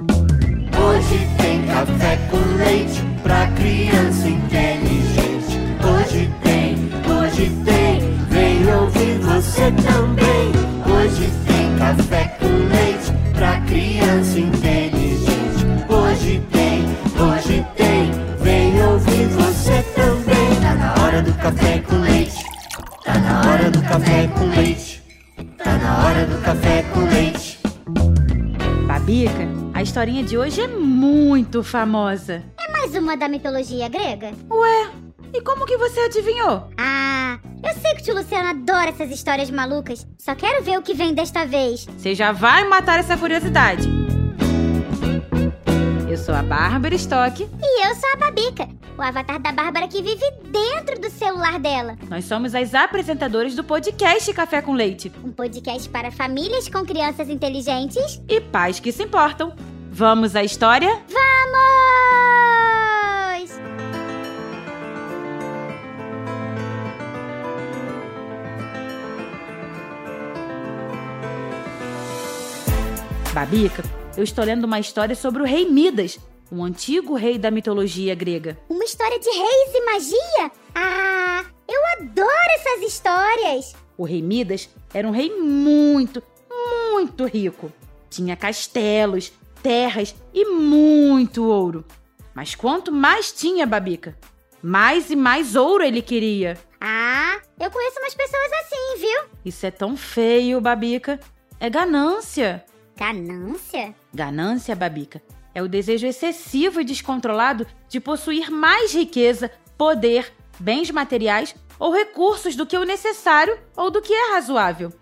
Hoje tem café com leite pra criança inteligente. Hoje tem, hoje tem, vem ouvir você também. Hoje tem café com leite pra criança inteligente. Hoje tem, hoje tem, vem ouvir você também. Tá na hora do café com leite. Tá na hora do café com leite. Tá na hora do café com leite. Historinha de hoje é muito famosa. É mais uma da mitologia grega? Ué, e como que você adivinhou? Ah, eu sei que o tio Luciano adora essas histórias malucas. Só quero ver o que vem desta vez. Você já vai matar essa curiosidade. Eu sou a Bárbara Stock. E eu sou a Babica, o avatar da Bárbara que vive dentro do celular dela. Nós somos as apresentadoras do podcast Café com Leite Um podcast para famílias com crianças inteligentes. e pais que se importam. Vamos à história? Vamos! Babica, eu estou lendo uma história sobre o rei Midas, um antigo rei da mitologia grega. Uma história de reis e magia? Ah, eu adoro essas histórias! O rei Midas era um rei muito, muito rico. Tinha castelos, terras e muito ouro. Mas quanto mais tinha Babica, mais e mais ouro ele queria. Ah, eu conheço umas pessoas assim, viu? Isso é tão feio, Babica. É ganância. Ganância? Ganância, Babica, é o desejo excessivo e descontrolado de possuir mais riqueza, poder, bens materiais ou recursos do que o necessário ou do que é razoável.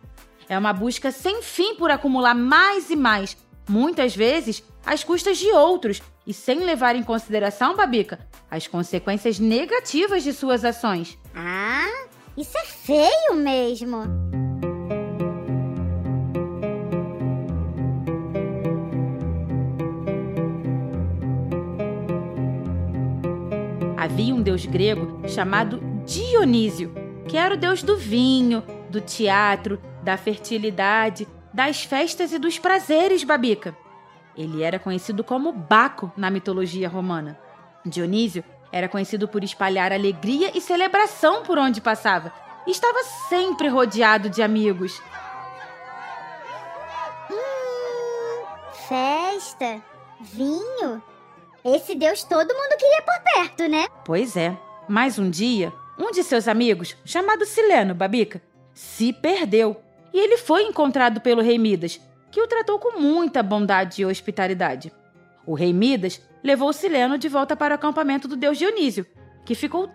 É uma busca sem fim por acumular mais e mais, muitas vezes às custas de outros e sem levar em consideração, Babica, as consequências negativas de suas ações. Ah, isso é feio mesmo. Havia um deus grego chamado Dionísio, que era o deus do vinho, do teatro, da fertilidade, das festas e dos prazeres, Babica. Ele era conhecido como Baco na mitologia romana. Dionísio era conhecido por espalhar alegria e celebração por onde passava. E estava sempre rodeado de amigos. Hum, festa, vinho. Esse Deus todo mundo queria por perto, né? Pois é. Mas um dia, um de seus amigos, chamado Sileno, Babica, se perdeu. E ele foi encontrado pelo rei Midas, que o tratou com muita bondade e hospitalidade. O rei Midas levou Sileno de volta para o acampamento do deus Dionísio, que ficou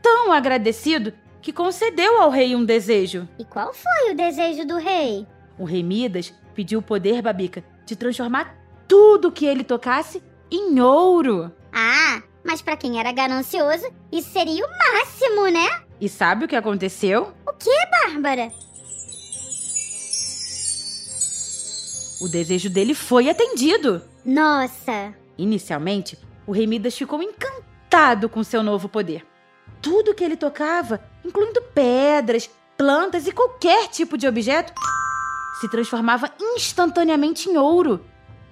tão agradecido que concedeu ao rei um desejo. E qual foi o desejo do rei? O rei Midas pediu o poder, Babica, de transformar tudo que ele tocasse em ouro. Ah, mas pra quem era ganancioso, isso seria o máximo, né? E sabe o que aconteceu? O que, Bárbara? O desejo dele foi atendido. Nossa, Inicialmente, o rei Midas ficou encantado com seu novo poder. Tudo que ele tocava, incluindo pedras, plantas e qualquer tipo de objeto, se transformava instantaneamente em ouro.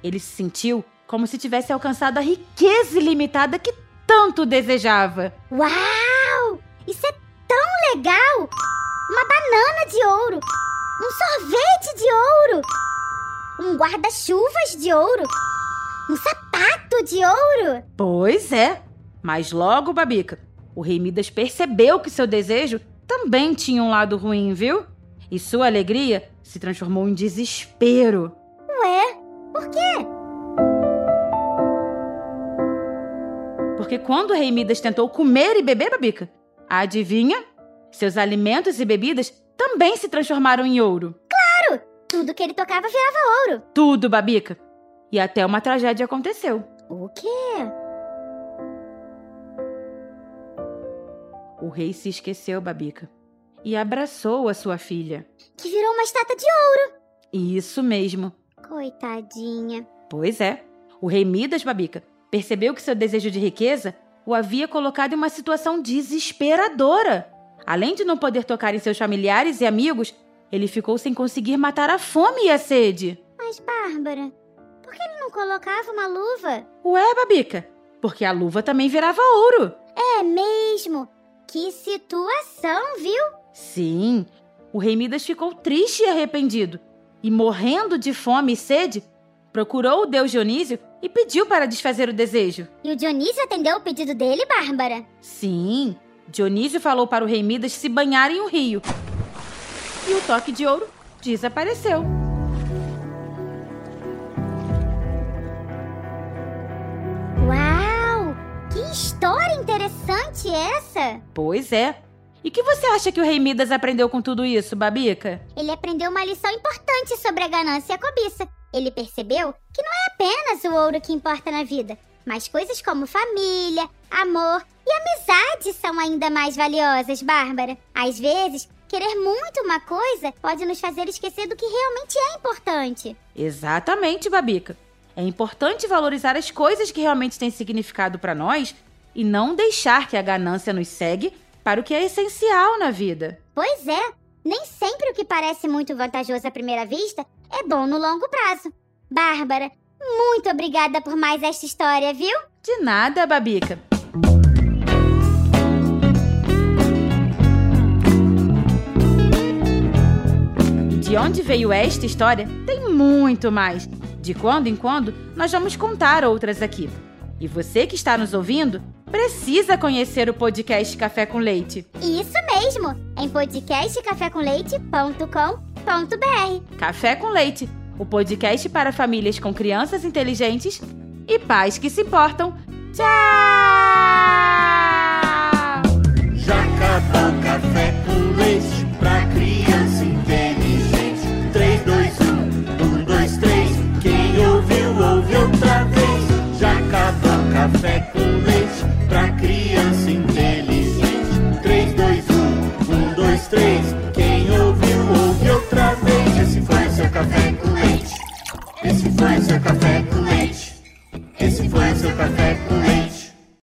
Ele se sentiu como se tivesse alcançado a riqueza ilimitada que tanto desejava. uau! Isso é tão legal! Uma banana de ouro, um sorvete de ouro, um guarda-chuvas de ouro, um sapato de ouro. Pois é. Mas logo, Babica, o rei Midas percebeu que seu desejo também tinha um lado ruim, viu? E sua alegria se transformou em desespero. Ué, por quê? Porque quando o rei Midas tentou comer e beber, Babica, adivinha? Seus alimentos e bebidas também se transformaram em ouro. Tudo que ele tocava virava ouro. Tudo, Babica. E até uma tragédia aconteceu. O quê? O rei se esqueceu, Babica, e abraçou a sua filha. Que virou uma estátua de ouro. Isso mesmo. Coitadinha. Pois é. O rei Midas, Babica, percebeu que seu desejo de riqueza o havia colocado em uma situação desesperadora. Além de não poder tocar em seus familiares e amigos, ele ficou sem conseguir matar a fome e a sede. Mas, Bárbara, por que ele não colocava uma luva? Ué, Babica, porque a luva também virava ouro. É mesmo? Que situação, viu? Sim, o rei Midas ficou triste e arrependido, e morrendo de fome e sede, procurou o deus Dionísio e pediu para desfazer o desejo. E o Dionísio atendeu o pedido dele, Bárbara? Sim, Dionísio falou para o rei Midas se banhar em um rio. E o toque de ouro desapareceu. Uau! Que história interessante essa! Pois é. E que você acha que o rei Midas aprendeu com tudo isso, Babica? Ele aprendeu uma lição importante sobre a ganância e a cobiça. Ele percebeu que não é apenas o ouro que importa na vida, mas coisas como família, amor e amizade são ainda mais valiosas, Bárbara. Às vezes, querer muito uma coisa pode nos fazer esquecer do que realmente é importante. Exatamente, Babica. É importante valorizar as coisas que realmente têm significado para nós e não deixar que a ganância nos segue para o que é essencial na vida. Pois é, nem sempre o que parece muito vantajoso à primeira vista é bom no longo prazo. Bárbara, muito obrigada por mais esta história, viu? De nada, Babica. De onde veio esta história? Tem muito mais. De quando em quando, nós vamos contar outras aqui. E você que está nos ouvindo, precisa conhecer o podcast Café com Leite. Isso mesmo, em podcastcafécomleite.com.br. Café com Leite, o podcast para famílias com crianças inteligentes e pais que se importam. Tchau!